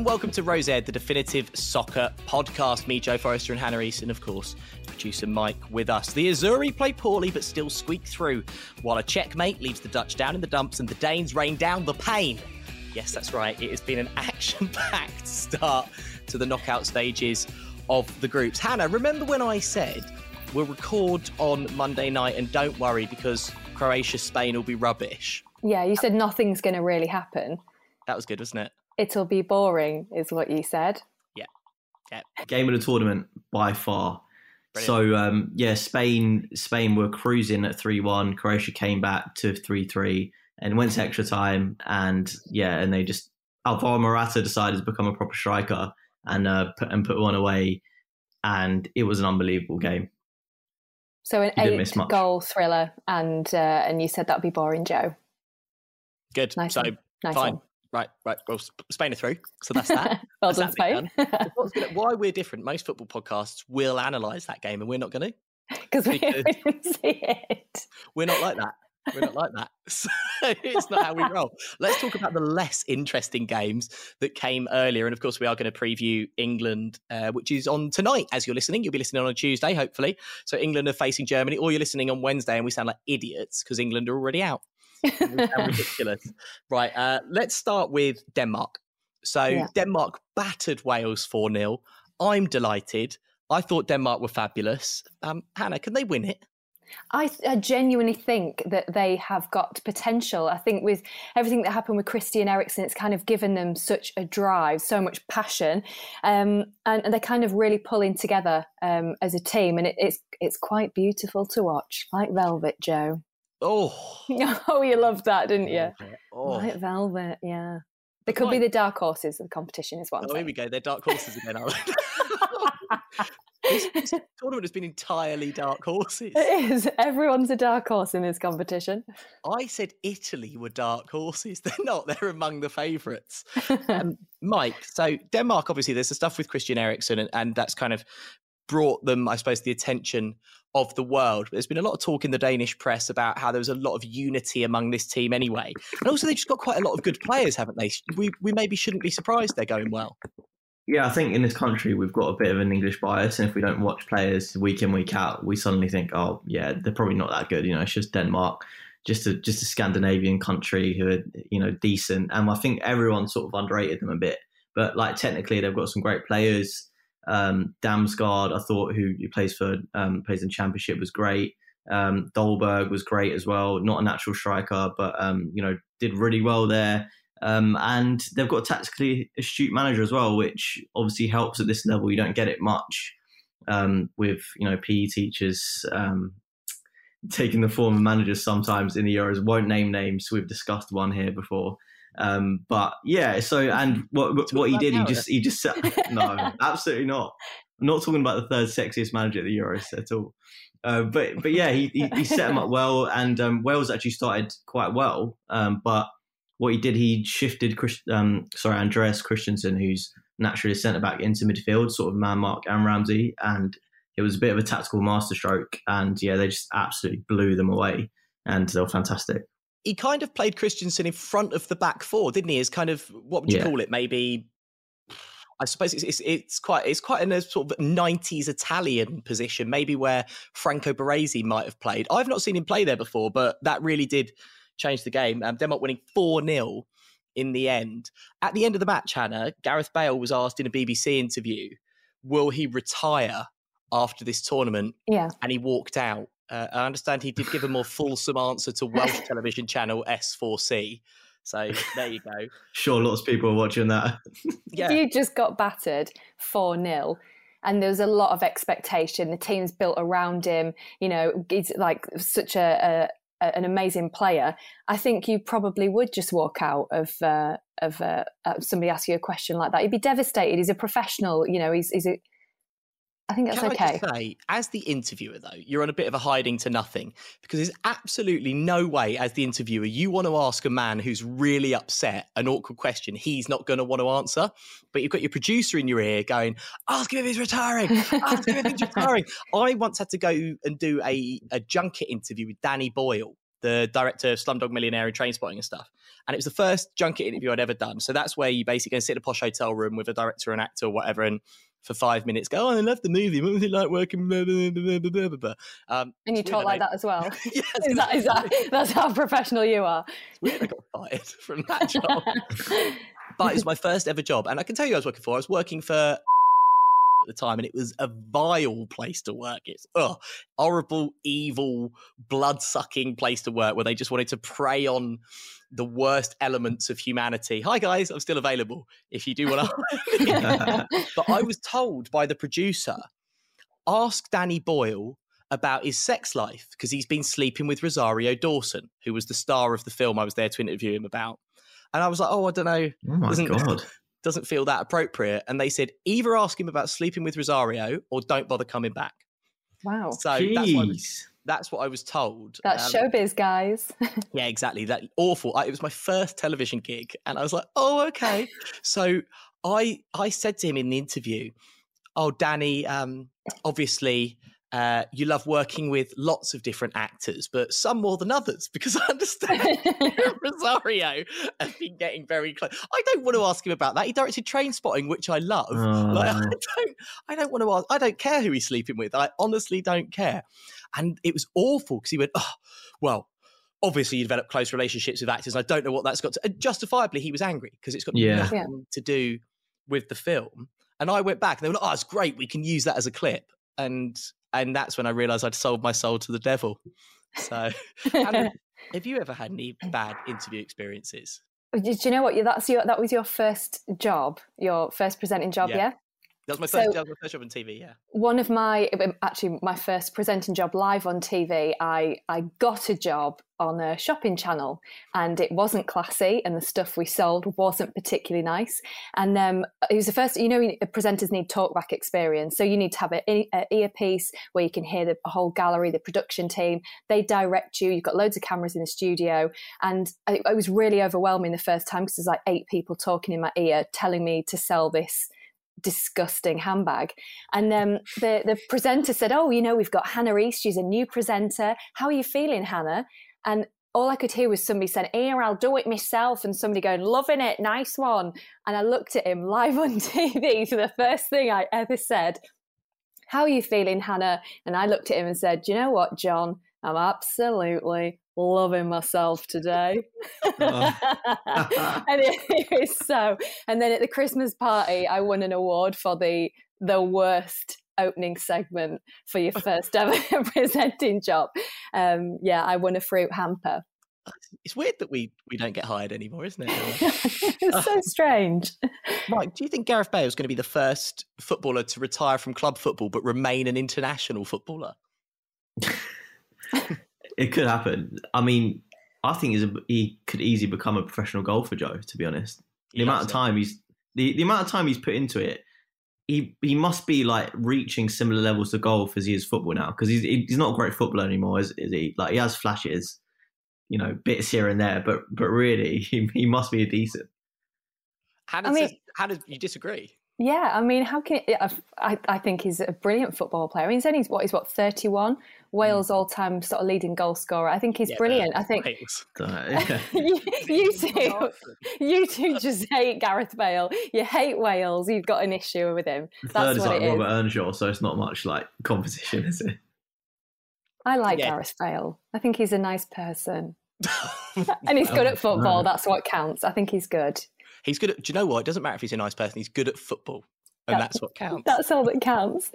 and welcome to Row Z, the definitive soccer podcast. Me, Joe Forrester, and Hannah Easton, of course, producer Mike with us. The Azzurri play poorly but still squeak through, while a checkmate leaves the Dutch down in the dumps and the Danes rain down the pain. Yes, that's right. It has been an action packed start to the knockout stages of the groups. Hannah, remember when I said we'll record on Monday night and don't worry because Croatia Spain will be rubbish? Yeah, you said nothing's going to really happen. That was good, wasn't it? It'll be boring, is what you said. Yeah. Yeah. Game of the tournament by far. Brilliant. So um, yeah, Spain Spain were cruising at three one. Croatia came back to three three and went to extra time. And yeah, and they just Alvaro Morata decided to become a proper striker and uh, put and put one away. And it was an unbelievable game. So an You didn't miss much. eight-goal thriller, and uh, and you said that'd be boring, Joe. Good. Nice so one. Nice fine. one. Right, right. Well, Spain are through, so that's that. well That's done, that Spain. Why we're different? Most football podcasts will analyse that game, and we're not going to. Because we, Because- we didn't see it. We're not like that. We're not like that. So it's not how we roll. Let's talk about the less interesting games that came earlier, and of course, we are going to preview England, uh, which is on tonight. As you're listening, you'll be listening on a Tuesday, hopefully. So England are facing Germany, or you're listening on Wednesday, and we sound like idiots because England are already out. Ridiculous. Right. Uh, let's start with Denmark. So Yeah. Denmark battered Wales 4 0. I'm delighted. I thought Denmark were fabulous. Um, Hannah, can they win it? I, th- I genuinely think that they have got potential. I think with everything that happened with Christian Eriksen, it's kind of given them such a drive, so much passion, um, and, and they're kind of really pulling together um, as a team, and it, it's it's quite beautiful to watch, like velvet, Joe. Oh, oh, you loved that, didn't you? Oh, Like velvet, yeah. They could be the dark horses of the competition, is what I'm Oh, here we go. They're dark horses again, this, this tournament has been entirely dark horses. It is. Everyone's a dark horse in this competition. I said Italy were dark horses. They're not. They're among the favourites. Um, Mike, so Denmark, obviously, there's the stuff with Christian Eriksen, and, and that's kind of brought them, I suppose, the attention of the world. But there's been a lot of talk in the Danish press about how there was a lot of unity among this team anyway. And also, they've just got quite a lot of good players, haven't they? We, we maybe shouldn't be surprised they're going well. Yeah, I think in this country we've got a bit of an English bias, and if we don't watch players week in week out, we suddenly think, oh yeah, they're probably not that good. You know, it's just Denmark, just a just a Scandinavian country who are you know decent, and I think everyone sort of underrated them a bit. But like technically, they've got some great players. Um, Damsgaard, I thought, who, plays for um, plays in Championship, was great. Um, Dolberg was great as well. Not a natural striker, but um, you know did really well there. Um, and they've got a tactically astute manager as well, which obviously helps at this level. You don't get it much um, with you know PE teachers taking the form of managers sometimes in the Euros. Won't name names. We've discussed one here before. Um, but yeah, so and what what, what he did, he just he just set, no, absolutely not. I'm not talking about the third sexiest manager at the Euros at all. Uh, but but yeah, he, he he set him up well, and um, Wales actually started quite well. Um, but what he did, he shifted Chris, um, sorry Andreas Christensen, who's naturally a centre back, into midfield, sort of man mark and Ramsey, and it was a bit of a tactical masterstroke. And yeah, they just absolutely blew them away, and they were fantastic. He kind of played Christensen in front of the back four, didn't he? As kind of what would you Yeah. call it? Maybe I suppose it's, it's it's quite it's quite in a sort of '90s Italian position, maybe where Franco Baresi might have played. I've not seen him play there before, but that really did change the game. Um, Denmark winning four 0 in the end. At the end of the match, Hannah Gareth Bale was asked in a BBC interview, "Will he retire after this tournament?" Yeah. and he walked out. Uh, I understand he did give a more fulsome answer to Welsh television channel S4C. So there you go. Sure, lots of people are watching that. Yeah, You just got battered 4 0. And there was a lot of expectation. The team's built around him. You know, he's like such a, a an amazing player. I think you probably would just walk out of uh, of uh, uh, somebody asking you a question like that. You'd be devastated. He's a professional. You know, he's he's a. I think that's Can okay. I say, as the interviewer, though, you're on a bit of a hiding to nothing because there's absolutely no way, as the interviewer, you want to ask a man who's really upset an awkward question he's not going to want to answer. But you've got your producer in your ear going, ask him if he's retiring, ask him if he's retiring. I once had to go and do a, a junket interview with Danny Boyle. the director of Slumdog Millionaire and Trainspotting and stuff. And it was the first junket interview I'd ever done. So that's where you basically go and sit in a posh hotel room with a director, an actor, or whatever, and for five minutes go, oh, I love the movie. What was it like working? Blah, blah, blah, Um, and you talk like that as well. yes, is that, is that, that's how professional you are. It's weird I got fired from that job. but it was my first ever job. And I can tell you I was working for. I was working for at the time, and it was a vile place to work. It's oh, horrible, evil, blood sucking place to work where they just wanted to prey on the worst elements of humanity. Hi guys, I'm still available if you do want to. but I was told by the producer, ask Danny Boyle about his sex life because he's been sleeping with Rosario Dawson, who was the star of the film I was there to interview him about. And I was like, oh, I don't know. Oh my god doesn't feel that appropriate. And they said either ask him about sleeping with Rosario or don't bother coming back. Wow. So that's what, was, that's what, I was told. That's um, showbiz, guys. yeah, exactly. That awful. I, it was my first television gig, and I was like, oh, okay. so I I said to him in the interview, oh, Danny, um, obviously uh, you love working with lots of different actors, but some more than others, because I understand Rosario has been getting very close. I don't want to ask him about that. He directed Trainspotting, which I love. Oh. Like, I don't, I don't want to ask. I don't care who he's sleeping with. I honestly don't care. And it was awful because he went, oh, well, obviously you develop close relationships with actors. I don't know what that's got to. justifiably, he was angry because it's got yeah. nothing to do with the film. And I went back and they were like, "Oh, it's great. We can use that as a clip." And and that's when I realized I'd sold my soul to the devil. So, um, have you ever had any bad interview experiences? Did you know what? That's your that was your first job, your first presenting job, yeah? yeah? That was my first, so, that was my first job on TV. Yeah. One of my actually my first presenting job live on TV. I I got a job on a shopping channel, and it wasn't classy, and the stuff we sold wasn't particularly nice. And um, it was the first. You know, presenters need talkback experience, so you need to have an earpiece where you can hear the whole gallery, the production team. They direct you. You've got loads of cameras in the studio, and it, it was really overwhelming the first time because there's like eight people talking in my ear, telling me to sell this disgusting handbag. And um, the the presenter said, "Oh, you know, we've got Hannah East. She's a new presenter. How are you feeling, Hannah?" And all I could hear was somebody saying, "Here, I'll do it myself," and somebody going, "Loving it, nice one." And I looked at him live on TV for the first thing I ever said. How are you feeling, Hannah? And I looked at him and said, you know what, John? I'm absolutely loving myself today. Oh. and it, it so. And then at the Christmas party, I won an award for the the worst opening segment for your first ever presenting job. Um, yeah, I won a fruit hamper. It's weird that we we don't get hired anymore, isn't it? it's so strange. Mike, do you think Gareth Bale is going to be the first footballer to retire from club football but remain an international footballer? It could happen. I mean, I think a, he could easily become a professional golfer, Joe. To be honest, the amount of time he's the, the amount of time he's put into it, he he must be like reaching similar levels to golf as he is football now because he's he's not a great footballer anymore, is, is he? Like he has flashes, you know, bits here and there, but but really he, he must be a decent. How does I mean, how does you disagree? Yeah, I mean, how can I? I think he's a brilliant football player. I mean, he's only what he's what thirty one. Wales mm. all time sort of leading goal scorer. I think he's yeah, brilliant. I think you, you two, you two just hate Gareth Bale. You hate Wales. You've got an issue with him. The That's third is like Robert Earnshaw, so it's not much like competition, is it? I like yeah. Gareth Bale. I think he's a nice person, and he's good at football. That's what counts. I think he's good. He's good at. Do you know what? It doesn't matter if he's a nice person. He's good at football, and that's, that's what counts. That's all that counts.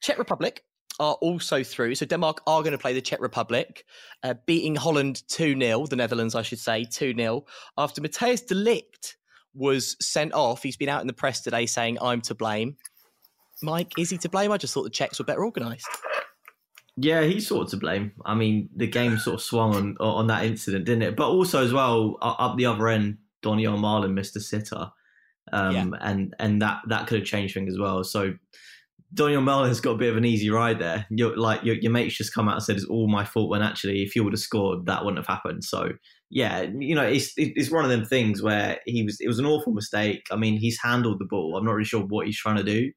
Czech Republic are also through. So Denmark are going to play the Czech Republic, uh, beating Holland 2 0, the Netherlands, I should say, 2 0, after Matthijs de Ligt was sent off. He's been out in the press today saying, I'm to blame. Mike, is he to blame? I just thought the Czechs were better organised. Yeah, he's sort of to blame. I mean, the game sort of swung on on that incident, didn't it? But also as well, up the other end, Donyell Malen missed a sitter, um, yeah. and and that that could have changed things as well. So Donyell Malen's got a bit of an easy ride there. You're, like your, your mates just come out and said it's all my fault when actually if you would have scored that wouldn't have happened. So yeah, you know it's it's one of them things where he was it was an awful mistake. I mean he's handled the ball. I'm not really sure what he's trying to do.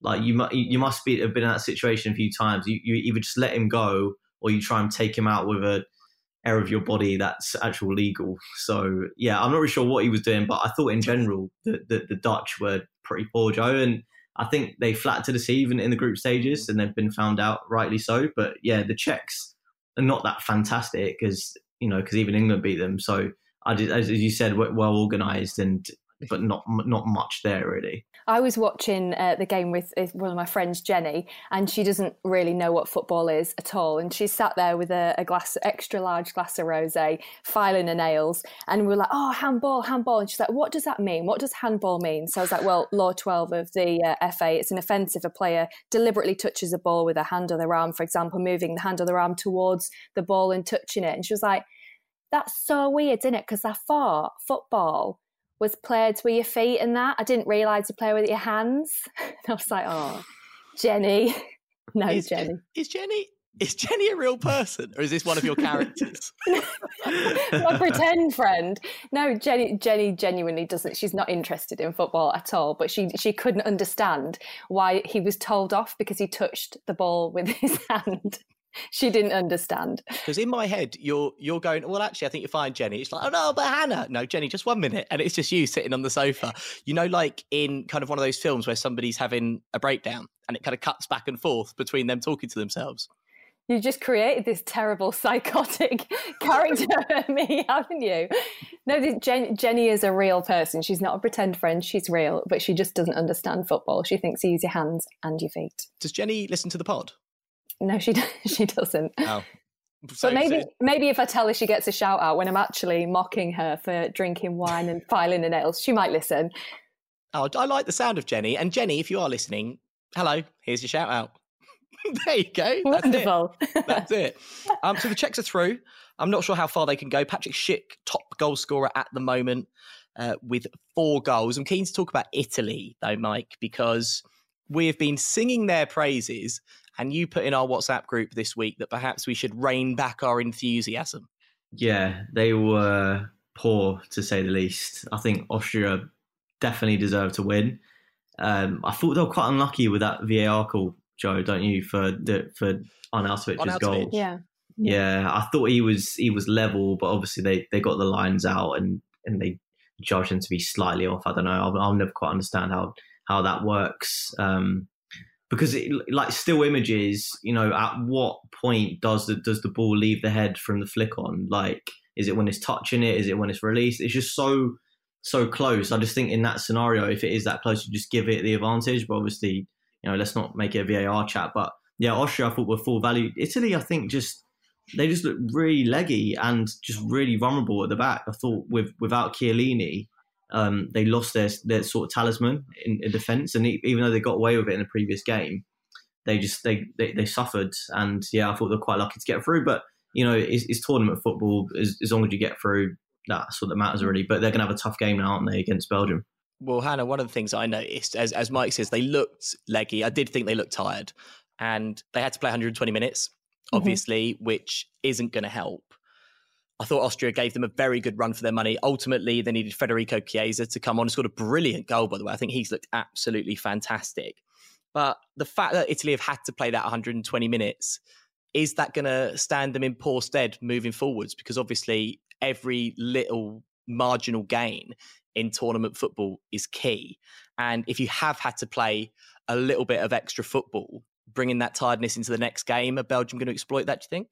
Like you you must be have been in that situation a few times. You you either just let him go or you try and take him out with a area of your body that's actual legal. So yeah, I'm not really sure what he was doing, but I thought in general that the, the, Dutch were pretty poor, Joe, and I think they flat to deceive in, in the group stages, and they've been found out rightly so. But yeah, the Czechs are not that fantastic because, you know because even England beat them. So I did, as you said, well organised and but not not much there really. I was watching uh, the game with, with, one of my friends, Jenny, and she doesn't really know what football is at all. And she sat there with a, a glass, extra large glass of rosé, filing her nails, and we were like, "Oh, handball, handball!" And she's like, "What does that mean? What does handball mean?" So I was like, "Well, law twelve of the uh, FA, it's an offence if a player deliberately touches a ball with a hand or their arm, for example, moving the hand or their arm towards the ball and touching it." And she was like, "That's so weird, isn't it? Because I thought football." Was played with your feet and that. I didn't realise you play with your hands. And I was like, oh, oh. Jenny. No, is, Jenny. Is Jenny is Jenny a real person or is this one of your characters? My pretend friend. No, Jenny Jenny genuinely doesn't she's not interested in football at all, but she she couldn't understand why he was told off because he touched the ball with his hand she didn't understand. Because in my head, you're you're going, well, actually, I think you're fine, Jenny. It's like, oh no, but Hannah, no, Jenny, just one minute, and it's just you sitting on the sofa. You know, like in kind of one of those films where somebody's having a breakdown, and it kind of cuts back and forth between them talking to themselves. You just created this terrible psychotic character for me, haven't you? No, Jen, Jenny is a real person. She's not a pretend friend. She's real, but she just doesn't understand football. She thinks you use your hands and your feet. Does Jenny listen to the pod? No, she she doesn't. Oh. So, but maybe so... maybe if I tell her she gets a shout out when I'm actually mocking her for drinking wine and filing her nails, she might listen. Oh, I like the sound of Jenny. And Jenny, if you are listening, hello, here's your shout out. there you go. That's Wonderful. It. That's it. Um, so the Czechs are through. I'm not sure how far they can go. Patrick Schick, top goal scorer at the moment, uh, with four goals. I'm keen to talk about Italy, though, Mike, because we have been singing their praises and you put in our WhatsApp group this week that perhaps we should rein back our enthusiasm. Yeah, they were poor to say the least. I think Austria definitely deserved to win. Um, I thought they were quite unlucky with that VAR call, Joe, don't you, for the for Arnautovic's goal? Yeah. Yeah, I thought he was he was level, but obviously they, they got the lines out and, and they judged him to be slightly off. I don't know. I'll, I'll never quite understand how how that works. Um, because it, like still images, you know, at what point does the does the ball leave the head from the flick on? Like, is it when it's touching it? Is it when it's released? It's just so so close. I just think in that scenario, if it is that close, you just give it the advantage. But obviously, you know, let's not make it a VAR chat. But yeah, Austria, I thought were full value. Italy, I think, just they just look really leggy and just really vulnerable at the back. I thought with without Chiellini, um, they lost their their sort of talisman in, in defence, and even though they got away with it in the previous game, they just they they, they suffered. And yeah, I thought they're quite lucky to get through. But you know, it's, it's tournament football. As, as long as you get through, that's what that matters really. But they're going to have a tough game now, aren't they, against Belgium? Well, Hannah, one of the things I noticed, as as Mike says, they looked leggy. I did think they looked tired, and they had to play 120 minutes, mm-hmm. obviously, mm-hmm. which isn't going to help. I thought Austria gave them a very good run for their money. Ultimately, they needed Federico Chiesa to come on and scored a brilliant goal, by the way. I think he's looked absolutely fantastic. But the fact that Italy have had to play that 120 minutes, is that going to stand them in poor stead moving forwards? Because obviously, every little marginal gain in tournament football is key. And if you have had to play a little bit of extra football, bringing that tiredness into the next game, are Belgium going to exploit that, do you think?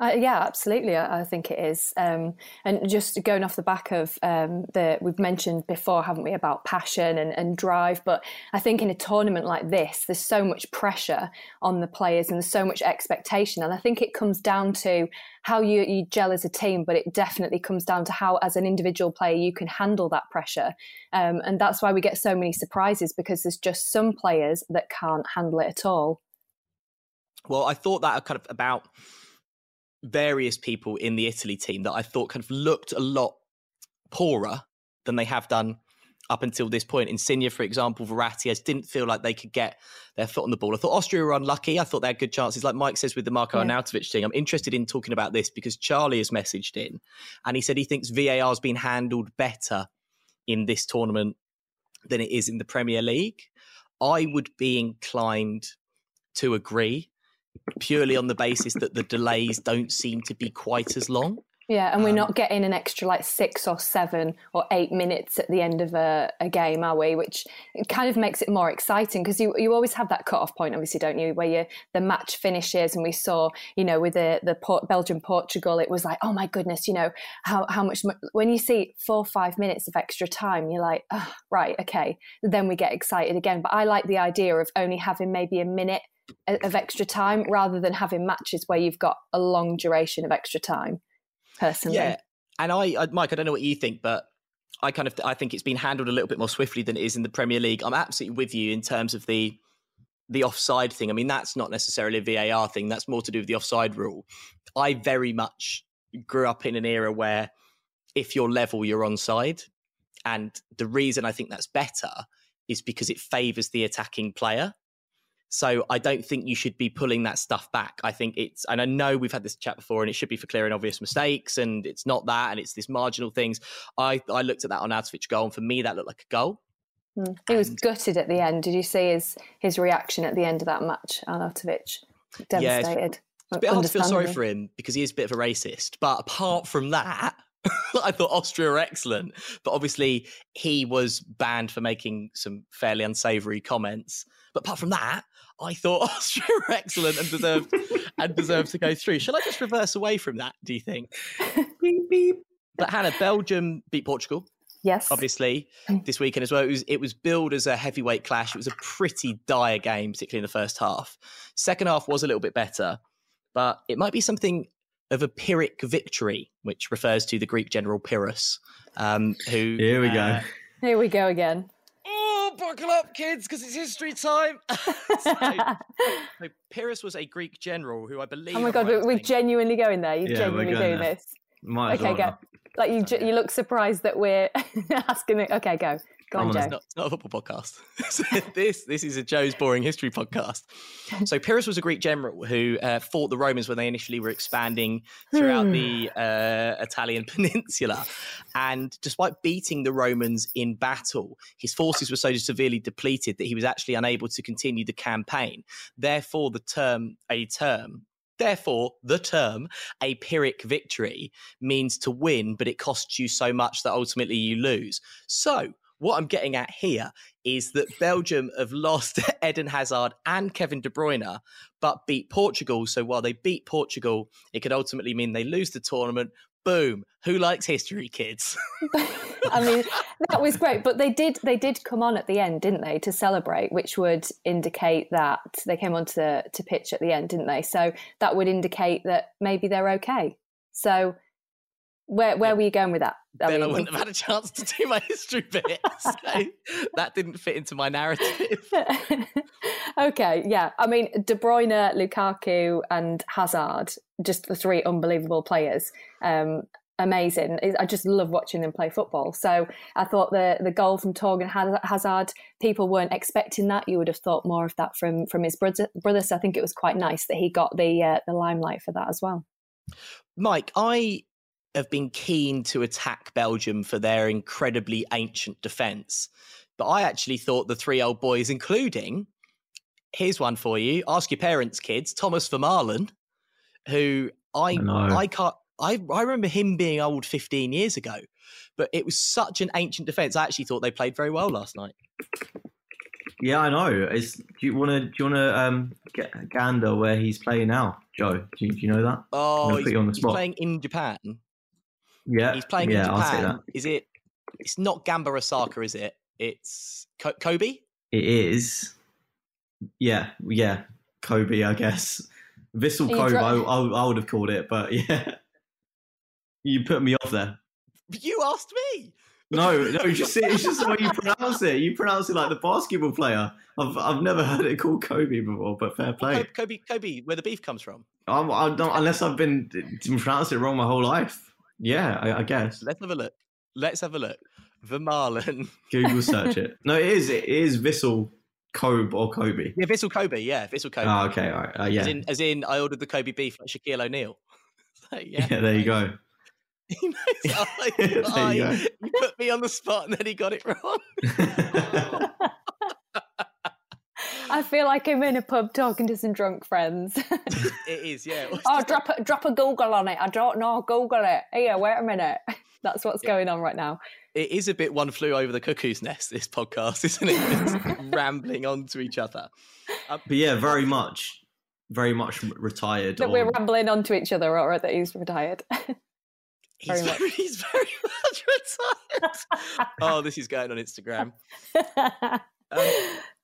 Uh, yeah, absolutely. I, I, think it is. Um, and just going off the back of um, the, we've mentioned before, haven't we, about passion and, and, drive. But I think in a tournament like this, there's so much pressure on the players and there's so much expectation. And I think it comes down to how you, you gel as a team, but it definitely comes down to how, as an individual player, you can handle that pressure. Um, and that's why we get so many surprises because there's just some players that can't handle it at all. Well, I thought that kind of about various people in the Italy team that I thought kind of looked a lot poorer than they have done up until this point. Insigne, for example, Verratti, I didn't feel like they could get their foot on the ball. I thought Austria were unlucky. I thought they had good chances. Like Mike says with the Marco yeah. Arnautovic thing, I'm interested in talking about this because Charlie has messaged in and he said he thinks VAR has been handled better in this tournament than it is in the Premier League. I would be inclined to agree purely on the basis that the delays don't seem to be quite as long. Yeah, and we're Um, not getting an extra like six or seven or eight minutes at the end of a, a game, are we? Which kind of makes it more exciting because you, you always have that cut off point, obviously, don't you? Where you, the match finishes, and we saw, you know, with the the Port, Belgium Portugal, it was like, oh my goodness, you know, how how much when you see four or five minutes of extra time, you're like, oh, right, okay, then we get excited again. But I like the idea of only having maybe a minute of extra time rather than having matches where you've got a long duration of extra time. Personally, Yeah, and I, I, Mike, I don't know what you think, but I kind of I think it's been handled a little bit more swiftly than it is in the Premier League. I'm absolutely with you in terms of the the offside thing. I mean, that's not necessarily a VAR thing. That's more to do with the offside rule. I very much grew up in an era where if you're level, you're onside, and the reason I think that's better is because it favours the attacking player. So I don't think you should be pulling that stuff back. I think it's, and I know we've had this chat before, and it should be for clear and obvious mistakes, and it's not that, and it's this marginal things. I I looked at that on Arnautovic goal, and for me that looked like a goal. Mm. He was gutted at the end. Did you see his his reaction at the end of that match, Arnautovic? Devastated. It's a bit hard to feel sorry for him because he is a bit of a racist. But apart from that, I thought Austria were excellent. But obviously, he was banned for making some fairly unsavoury comments. But apart from that, I thought Austria were excellent and deserved and deserved to go through. Shall I just reverse away from that? Do you think? beep, beep. But Hannah, Belgium beat Portugal Yes. obviously this weekend as well. It was it was billed as a heavyweight clash. It was a pretty dire game, particularly in the first half. Second half was a little bit better, but it might be something of a Pyrrhic victory, which refers to the Greek general Pyrrhus, um, who Here we uh, go. Here we go again. Oh, buckle up, kids, because it's history time. so, so Pyrrhus was a Greek general who I believe. Oh my god, we're, we're genuinely going there. You're Yeah, genuinely doing there. this. Might Okay, well go. now. Like you, ju- you look surprised that we're asking. It. Okay, go. Go on, Joe. Not, it's not a football podcast. This this is a Joe's boring history podcast. So Pyrrhus was a Greek general who uh, fought the Romans when they initially were expanding throughout Hmm. the uh, Italian peninsula, and despite beating the Romans in battle, his forces were so severely depleted that he was actually unable to continue the campaign. Therefore, the term a term. Therefore, the term a Pyrrhic victory means to win, but it costs you so much that ultimately you lose. So, what I'm getting at here is that Belgium have lost Eden Hazard and Kevin De Bruyne, but beat Portugal. So while they beat Portugal, it could ultimately mean they lose the tournament. Boom! Who likes history, kids? I mean, that was great, but they did they did come on at the end, didn't they, to celebrate, which would indicate that they came onto to pitch at the end, didn't they? So that would indicate that maybe they're okay. So where where were you going with that? I then I wouldn't have had a chance to do my history bit. So that didn't fit into my narrative. okay, yeah. I mean, De Bruyne, Lukaku, and Hazard, just the three unbelievable players. Um, amazing. I just love watching them play football. So I thought the the goal from Torgan Hazard, people weren't expecting that. You would have thought more of that from from his brother. brother. So I think it was quite nice that he got the uh, the limelight for that as well. Mike, I have been keen to attack Belgium for their incredibly ancient defence, but I actually thought the three old boys, including here's one for you: ask your parents, kids. Thomas Vermaelen, who I I. I can't. I, I remember him being old 15 years ago, but it was such an ancient defence. I actually thought they played very well last night. Yeah, I know. Is do you want to do you want to um get gander where he's playing now, Joe? Do you, do you know that? Oh, he's, you on the he's playing in Japan. Yeah, He's playing yeah, in I'll say Japan. that. Is it? It's not Gamba Osaka, is it? It's Ko- Kobe. It is. Yeah, yeah, Kobe, I guess. Vissel Are Kobe, dro- I, I, I would have called it, but yeah, you put me off there. You asked me. No, no, it's just it's just the way you pronounce it. You pronounce it like the basketball player. I've I've never heard it called Kobe before, but fair play. Kobe, Kobe, Kobe, where the beef comes from. I'm, I don't unless I've been pronounced it wrong my whole life. Yeah, I, I guess. Let's have a look. Let's have a look. The Marlin. Google search it. No, it is. It is Vissel Kobe or Kobe. Yeah, Vissel Kobe. Yeah, Vissel Kobe. Oh, okay, all right. Uh, yeah. As in, as in, I ordered the Kobe beef like Shaquille O'Neal. So, yeah, yeah, there you go. He knows. Oh, There you I- go. you put me on the spot and then he got it wrong. I feel like I'm in a pub talking to some drunk friends. it is, yeah. oh, drop a, drop a Google on it. I don't know. Google it. Here, wait a minute. That's what's yeah. going on right now. It is a bit one flew over the cuckoo's nest, this podcast, isn't it? It's rambling onto each other. Um, but yeah, very much, very much retired. That on... we're rambling onto each other or that he's retired. He's very, very, he's very much retired. oh, this is going on Instagram. Um,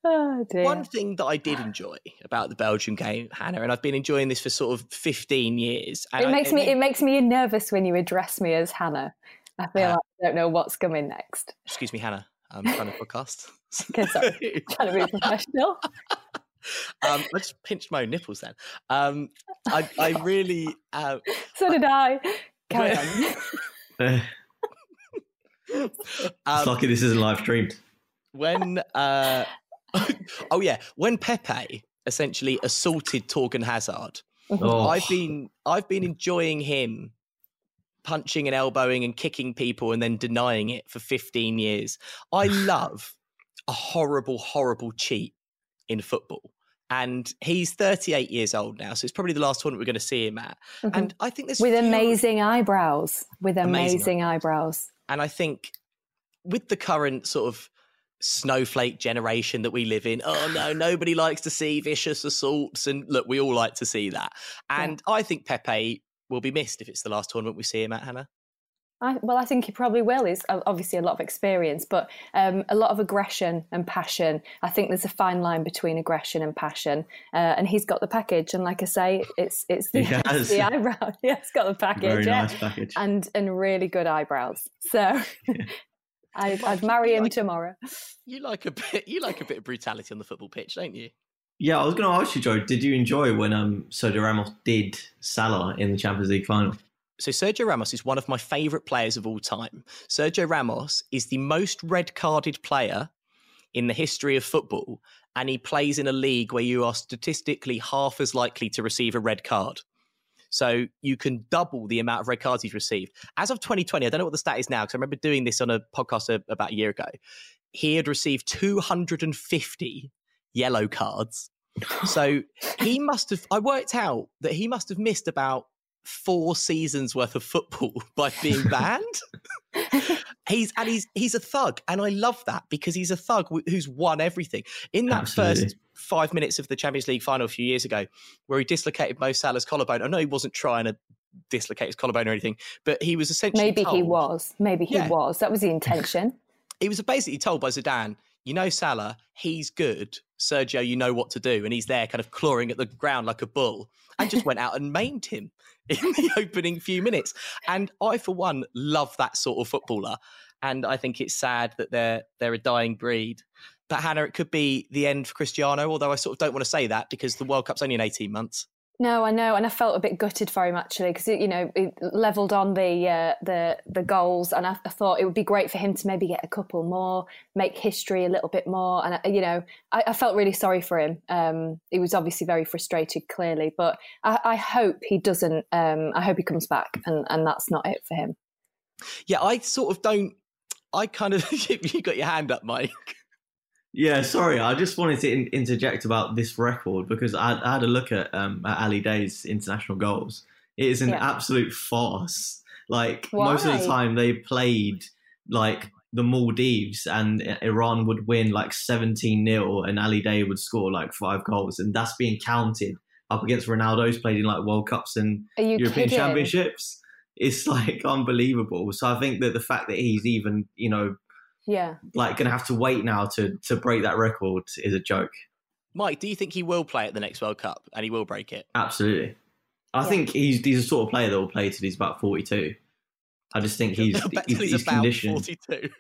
oh, one thing that I did enjoy about the Belgian game, Hannah, and I've been enjoying this for sort of fifteen years. it makes I, me it makes me nervous when you address me as Hannah. I feel uh, like I don't know what's coming next. Excuse me, Hannah. I'm trying to podcast. okay, sorry. I'm trying to be professional. um, I just pinched my own nipples then. Um, I, I really. Uh, so did I. Carry on. um, lucky this isn't live streamed. When, uh, oh yeah, when Pepe essentially assaulted Torgan Hazard, oh. I've been I've been enjoying him punching and elbowing and kicking people and then denying it for 15 years. I love a horrible, horrible cheat in football. And he's 38 years old now, so it's probably the last tournament we're going to see him at. Mm-hmm. And I think this with few... amazing eyebrows, with amazing, amazing eyebrows. And I think with the current sort of snowflake generation that we live in. Oh no, nobody likes to see vicious assaults, and look, we all like to see that. And yeah. I think Pepe will be missed if it's the last tournament we see him at, Hannah. I, well, I think he probably will. He's obviously a lot of experience, but um, a lot of aggression and passion. I think there's a fine line between aggression and passion, uh, and he's got the package. And like I say, it's it's the, it's the eyebrow. yeah, he's got the package. Very yeah. nice package, and and really good eyebrows. So. I'd, I'd marry him like, tomorrow. You like a bit. You like a bit of brutality on the football pitch, don't you? Yeah, I was going to ask you, Joe. Did you enjoy when um, Sergio Ramos did Salah in the Champions League final? So Sergio Ramos is one of my favourite players of all time. Sergio Ramos is the most red carded player in the history of football, and he plays in a league where you are statistically half as likely to receive a red card. So you can double the amount of red cards he's received. As of 2020, I don't know what the stat is now because I remember doing this on a podcast a, about a year ago. He had received 250 yellow cards. So he must have, I worked out that he must have missed about four seasons worth of football by being banned. he's and he's he's a thug, and I love that because he's a thug who's won everything. In that Absolutely. first five minutes of the Champions League final a few years ago, where he dislocated Mo Salah's collarbone. I know he wasn't trying to dislocate his collarbone or anything, but he was essentially maybe told, he was, maybe he yeah. was. That was the intention. he was basically told by Zidane, you know Salah, he's good. Sergio, you know what to do. And he's there kind of clawing at the ground like a bull and just went out and maimed him in the opening few minutes. And I, for one, love that sort of footballer. And I think it's sad that they're they're a dying breed. But Hannah, it could be the end for Cristiano, although I sort of don't want to say that because the World Cup's only in 18 months. No, I know, and I felt a bit gutted for him actually because you know it levelled on the uh, the the goals, and I, I, thought it would be great for him to maybe get a couple more, make history a little bit more, and I, you know I, I, felt really sorry for him. Um, he was obviously very frustrated, clearly, but I, I hope he doesn't. Um, I hope he comes back, and and that's not it for him. Yeah, I sort of don't. I kind of you got your hand up, Mike. Yeah, sorry. I just wanted to in- interject about this record because I, I had a look at, um, at Ali Daei's international goals. It is an yeah. absolute farce. Like Why? most of the time, they played like the Maldives and Iran would win like 17 0 and Ali Day would score like five goals. And that's being counted up against Ronaldo's played in like World Cups and European kidding? Championships. It's like unbelievable. So I think that the fact that he's even, you know, yeah. Like gonna have to wait now to to break that record is a joke. Mike do you think he will play at the next world cup and he will break it? Absolutely. I yeah. think he's he's a sort of player that will play till he's about 42 i just think he's he's, he's, he's conditioned. 42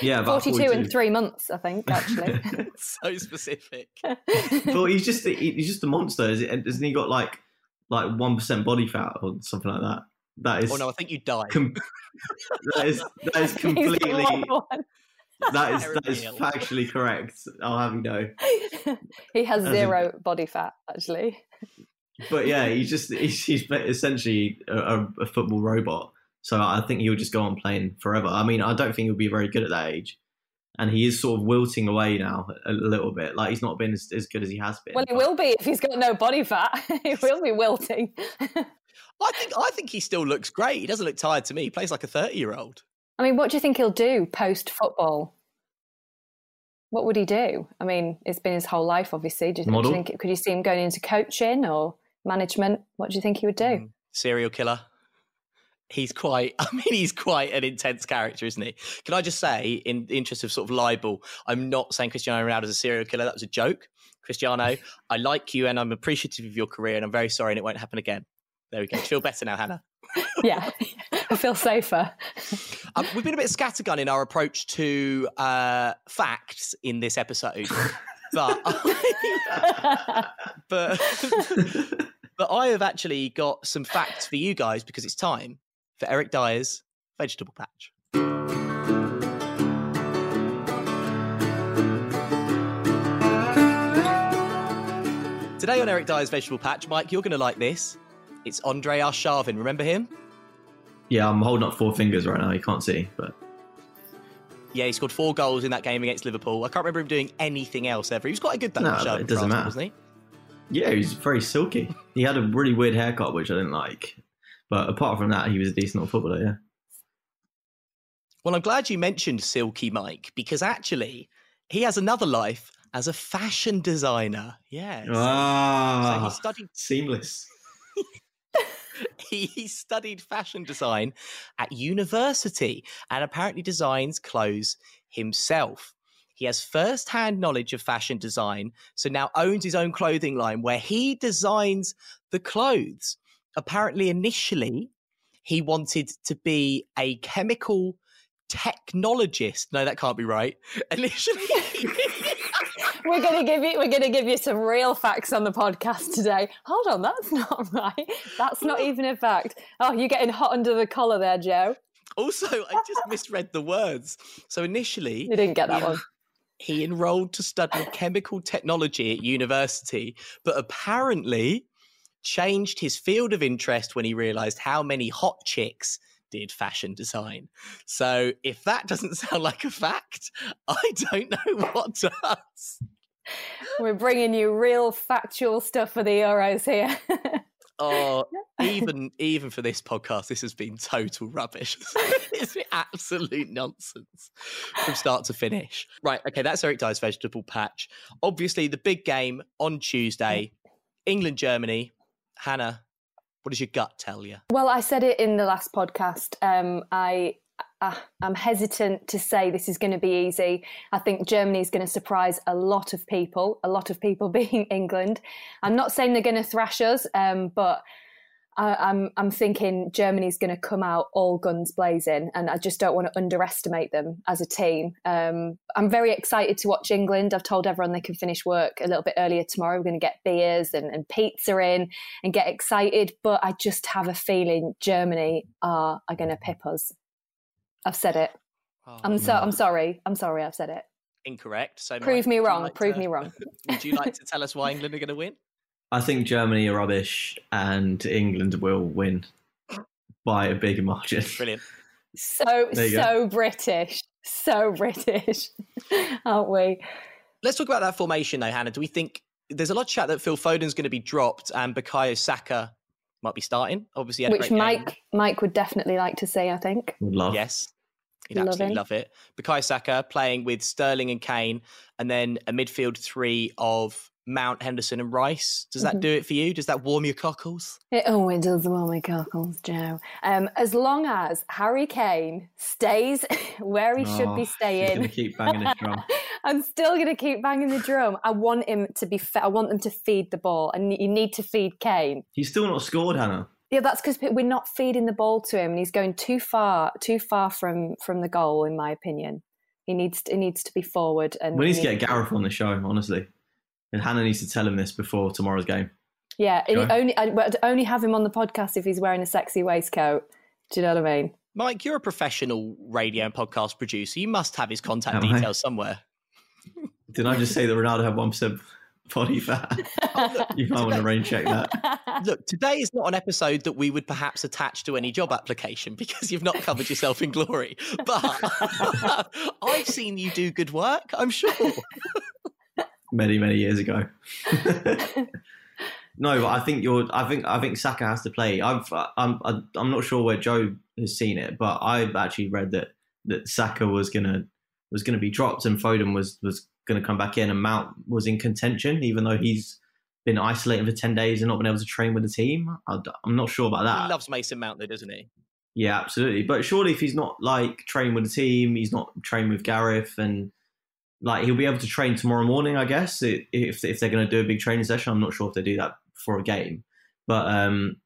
yeah about 42, 42 in three months i think actually. So specific. But he's just he's just a monster hasn't he got like like 1% body fat or something like that that is. Oh no, I think you died. Com- that is that is completely. that is that is factually correct. I'll have you know. he has zero body fat, actually. But yeah, he's just he's, he's essentially a, a, football robot. So I think he'll just go on playing forever. I mean, I don't think he'll be very good at that age. and he is sort of wilting away now a little bit. Like he's not been as, as good as he has been. Well, he will be if he's got no body fat. he will be wilting. I think I think he still looks great. He doesn't look tired to me. He plays like a thirty-year-old. I mean, what do you think he'll do post football? What would he do? I mean, it's been his whole life, obviously. Do you, do you think could you see him going into coaching or management? What do you think he would do? Mm, serial killer he's quite i mean he's quite an intense character isn't he can i just say in the interest of sort of libel i'm not saying cristiano ronaldo is a serial killer that was a joke cristiano i like you and i'm appreciative of your career and i'm very sorry and it won't happen again there we go feel better now hannah yeah i feel safer um, we've been a bit scattergun in our approach to uh, facts in this episode but but but I have actually got some facts for you guys because it's time for Eric Dier's Vegetable Patch. Today on Eric Dier's Vegetable Patch, Mike, you're going to like this. It's Andrey Arshavin. Remember him? Yeah, I'm holding up four fingers right now. You can't see, but yeah, he scored four goals in that game against Liverpool. I can't remember him doing anything else ever. He was quite a good. That no, it doesn't matter, wasn't he? Yeah, he was very silky. He had a really weird haircut, which I didn't like. But apart from that, he was a decent footballer, yeah. Well, I'm glad you mentioned Silky Mike because actually he has another life as a fashion designer. Yes. Ah, so he studied seamless. he, studied fashion design at university and apparently designs clothes himself. He has first hand knowledge of fashion design, so now owns his own clothing line where he designs the clothes apparently initially he wanted to be a chemical technologist. No, that can't be right. Initially. We're going to give you we're going to give you some real facts on the podcast today. Hold on, that's not right. That's not even a fact. Oh, you're getting hot under the collar there, Joe. Also, I just misread the words. So initially, you didn't get that one. He enrolled to study chemical technology at university, but apparently changed his field of interest when he realized how many hot chicks did fashion design. So if that doesn't sound like a fact, I don't know what does. We're bringing you real factual stuff for the Euros here. oh, even even for this podcast, this has been total rubbish. it's absolute nonsense from start to finish. Right, okay, that's Eric Dier's vegetable patch. Obviously, the big game on Tuesday, England Germany. Hannah, what does your gut tell you? Well, I said it in the last podcast. Um, I I'm hesitant to say this is going to be easy. I think Germany is going to surprise a lot of people, a lot of people being England. I'm not saying they're going to thrash us, um, but I, I'm I'm thinking Germany's going to come out all guns blazing, and I just don't want to underestimate them as a team. Um, I'm very excited to watch England. I've told everyone they can finish work a little bit earlier tomorrow. We're going to get beers and, and pizza in and get excited, but I just have a feeling Germany are are going to pip us. I've said it. Oh, I'm so I'm sorry. I'm sorry. I've said it. Incorrect. So prove Mike, me wrong. Like prove to, me wrong. would you like to tell us why England are going to win? I think Germany are rubbish and England will win by a big margin. Brilliant. So so go. British. So British, aren't we? Let's talk about that formation though, Hannah. Do we think there's a lot of chat that Phil Foden's going to be dropped and Bukayo Saka might be starting? Obviously, which Mike game. Mike would definitely like to see. I think. Would love. Yes. He'd love absolutely love it. Bukayo Saka playing with Sterling and Kane, and then a midfield three of Mount Henderson and Rice. Does that mm-hmm. do it for you? Does that warm your cockles? It always does warm my cockles, Joe. Um, as long as Harry Kane stays where he oh, should be staying, keep banging his drum. I'm still going to keep banging the drum. I want him to be. Fe- I want them to feed the ball, and you need to feed Kane. He's still not scored, Hannah. Yeah, that's because we're not feeding the ball to him, and he's going too far, too far from from the goal, in my opinion. He needs to, he needs to be forward. And we need to get Gareth on the show, honestly. And Hannah needs to tell him this before tomorrow's game. Yeah, only I'd only have him on the podcast if he's wearing a sexy waistcoat. Do you know what I mean? Mike, you're a professional radio and podcast producer. You must have his contact Am details I? somewhere. Didn't I just say that Ronaldo had one percent body fat. you might want to rain check that. Look, today is not an episode that we would perhaps attach to any job application because you've not covered yourself in glory. But I've seen you do good work, I'm sure. Many, many years ago. no, but I think you're. I think I think Saka has to play. I've. I'm. I'm not sure where Joe has seen it, but I've actually read that that Saka was gonna was gonna be dropped and Foden was was gonna come back in, and Mount was in contention, even though he's been isolated for ten days and not been able to train with the team. I'm not sure about that. He loves Mason Mount, though, doesn't he? Yeah, absolutely. But surely, if he's not like training with the team, he's not training with Gareth, and like he'll be able to train tomorrow morning, I guess. If if they're going to do a big training session, I'm not sure if they do that for a game. But um,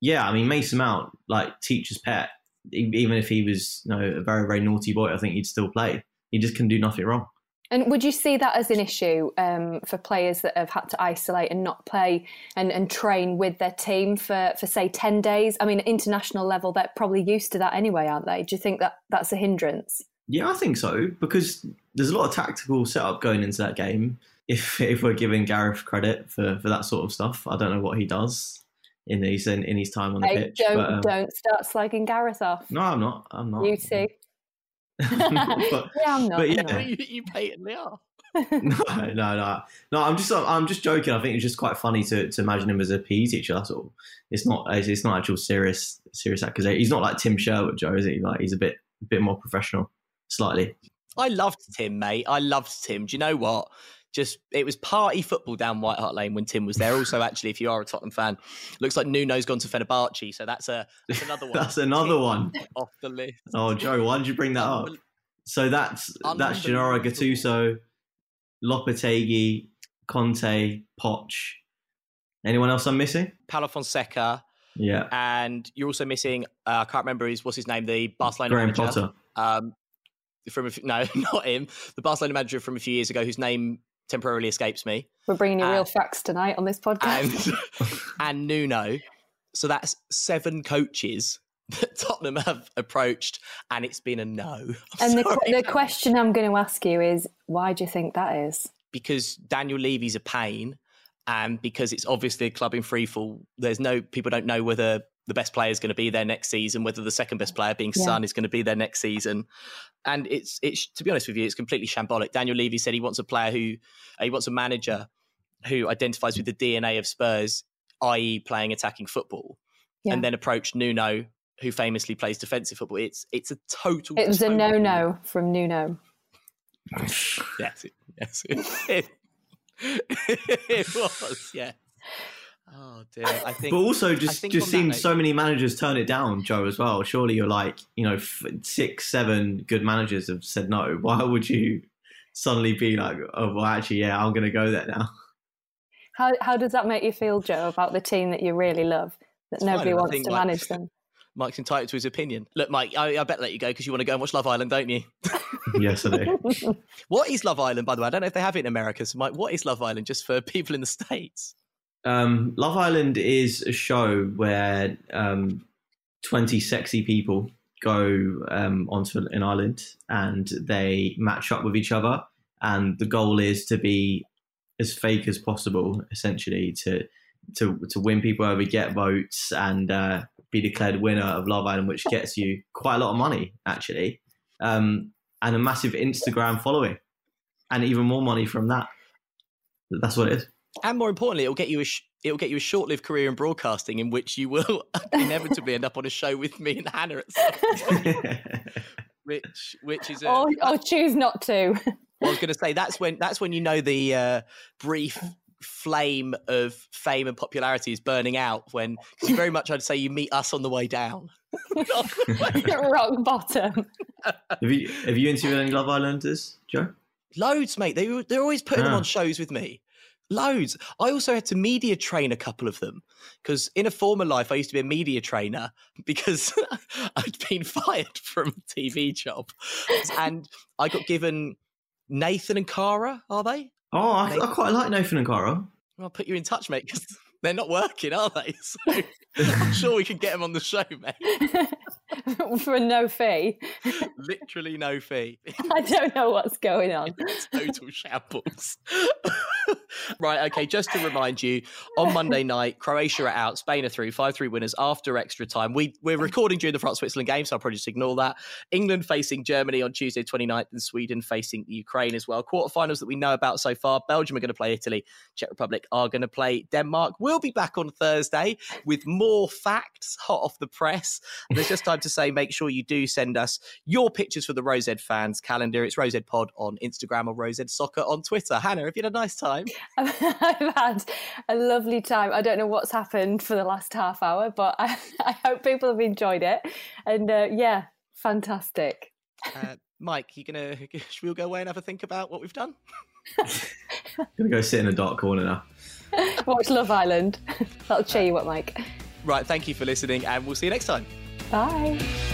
yeah, I mean Mason Mount, like teacher's pet. Even if he was you know, a very very naughty boy, I think he'd still play. He just can do nothing wrong. And would you see that as an issue um, for players that have had to isolate and not play and, and train with their team for, for, say, 10 days? I mean, international level, they're probably used to that anyway, aren't they? Do you think that that's a hindrance? Yeah, I think so, because there's a lot of tactical setup going into that game if if we're giving Gareth credit for, for that sort of stuff, I don't know what he does in his in, in his time on the hey, pitch. Don't but, um, don't start slagging Gareth off. No, I'm not. I'm not. You too. but, yeah, I'm not. But yeah, not. you, you patently are. no, no, no, no. I'm just, I'm just joking. I think it's just quite funny to, to imagine him as a PE teacher. That's all. It's not, it's not actual serious, serious accusation. He's not like Tim Sherwood, Joe, is he? Like he's a bit, a bit more professional, slightly. I loved Tim, mate. I loved Tim. Do you know what? just it was party football down White Hart Lane when Tim was there. Also, actually, if you are a Tottenham fan, looks like Nuno's gone to Fenerbahce, so that's a that's another one. that's another one off the list. Oh, Joe, why did you bring that up? So that's that's Gennaro Gattuso, Lopetegui, Conte, Poch. Anyone else I'm missing? Paulo Fonseca. Yeah, and you're also missing. Uh, I can't remember his what's his name. The Barcelona Graham manager. Potter. Um, from a, no, not him. The Barcelona manager from a few years ago, whose name temporarily escapes me. We're bringing you uh, real facts tonight on this podcast. And, and Nuno. So that's seven coaches that Tottenham have approached, and it's been a no. I'm and the, the question I'm going to ask you is, why do you think that is? Because Daniel Levy's a pain, and because it's obviously a club in freefall. There's no people don't know whether the best player is going to be there next season, whether the second best player, being yeah. Son, is going to be there next season. And it's it's to be honest with you, it's completely shambolic. Daniel Levy said he wants a player who uh, he wants a manager who identifies with the DNA of Spurs, i.e., playing attacking football, yeah. and then approached Nuno, who famously plays defensive football. It's it's a total. It was a no no from Nuno. yes, it, yes, it, it was. Yeah. Oh dear. I think. But also, just just seeing so many managers turn it down, Joe, as well. Surely you're like, you know, six, seven good managers have said no. Why would you suddenly be like, oh, well, actually, yeah, I'm going to go there now? How how does that make you feel, Joe, about the team that you really love that it's nobody fine. wants to Mike, manage them? Mike's entitled to his opinion. Look, Mike, I, I better let you go because you want to go and watch Love Island, don't you? yes, I do. what is Love Island, by the way? I don't know if they have it in America. So, Mike, what is Love Island just for people in the States? Um, Love Island is a show where um, 20 sexy people go um, onto an island and they match up with each other. And the goal is to be as fake as possible, essentially, to to to win people over, get votes, and uh, be declared winner of Love Island, which gets you quite a lot of money, actually, um, and a massive Instagram following, and even more money from that. That's what it is and more importantly, it'll get you a sh- it'll get you a short-lived career in broadcasting, in which you will inevitably end up on a show with me and Hannah at some point, which which is a, or, or choose not to. I was going to say that's when that's when you know the uh, brief flame of fame and popularity is burning out. When because very much I'd say you meet us on the way down. Rock bottom. have you have you interviewed any Love Islanders, Joe? Loads, mate. They they're always putting ah. them on shows with me. Loads. I also had to media train a couple of them because in a former life I used to be a media trainer because I'd been fired from a TV job, and I got given Nathan and Cara. Are they? Oh, I, I quite like Nathan and Cara. I'll put you in touch, mate, because they're not working, are they? So I'm sure we can get them on the show, mate. For no fee. Literally no fee. I don't know what's going on. Total shambles. right, okay, just to remind you, on Monday night, Croatia are out, Spain are through, 5 3 winners after extra time. We, we're recording during the France Switzerland game, so I'll probably just ignore that. England facing Germany on Tuesday 29th, and Sweden facing Ukraine as well. Quarterfinals that we know about so far Belgium are going to play Italy, Czech Republic are going to play Denmark. We'll be back on Thursday with more facts hot off the press. There's just time to say make sure you do send us your pictures for the Row Z fans calendar. It's Row Z Pod on Instagram or Row Z Soccer on Twitter. Hannah, have you had a nice time? I've had a lovely time. I don't know what's happened for the last half hour, but I, I hope people have enjoyed it. And uh, yeah, fantastic. Uh, Mike, you gonna should we all go away and have a think about what we've done? I'm gonna go sit in a dark corner now. Watch Love Island. That'll cheer you up, Mike. Right, thank you for listening, and we'll see you next time. Bye.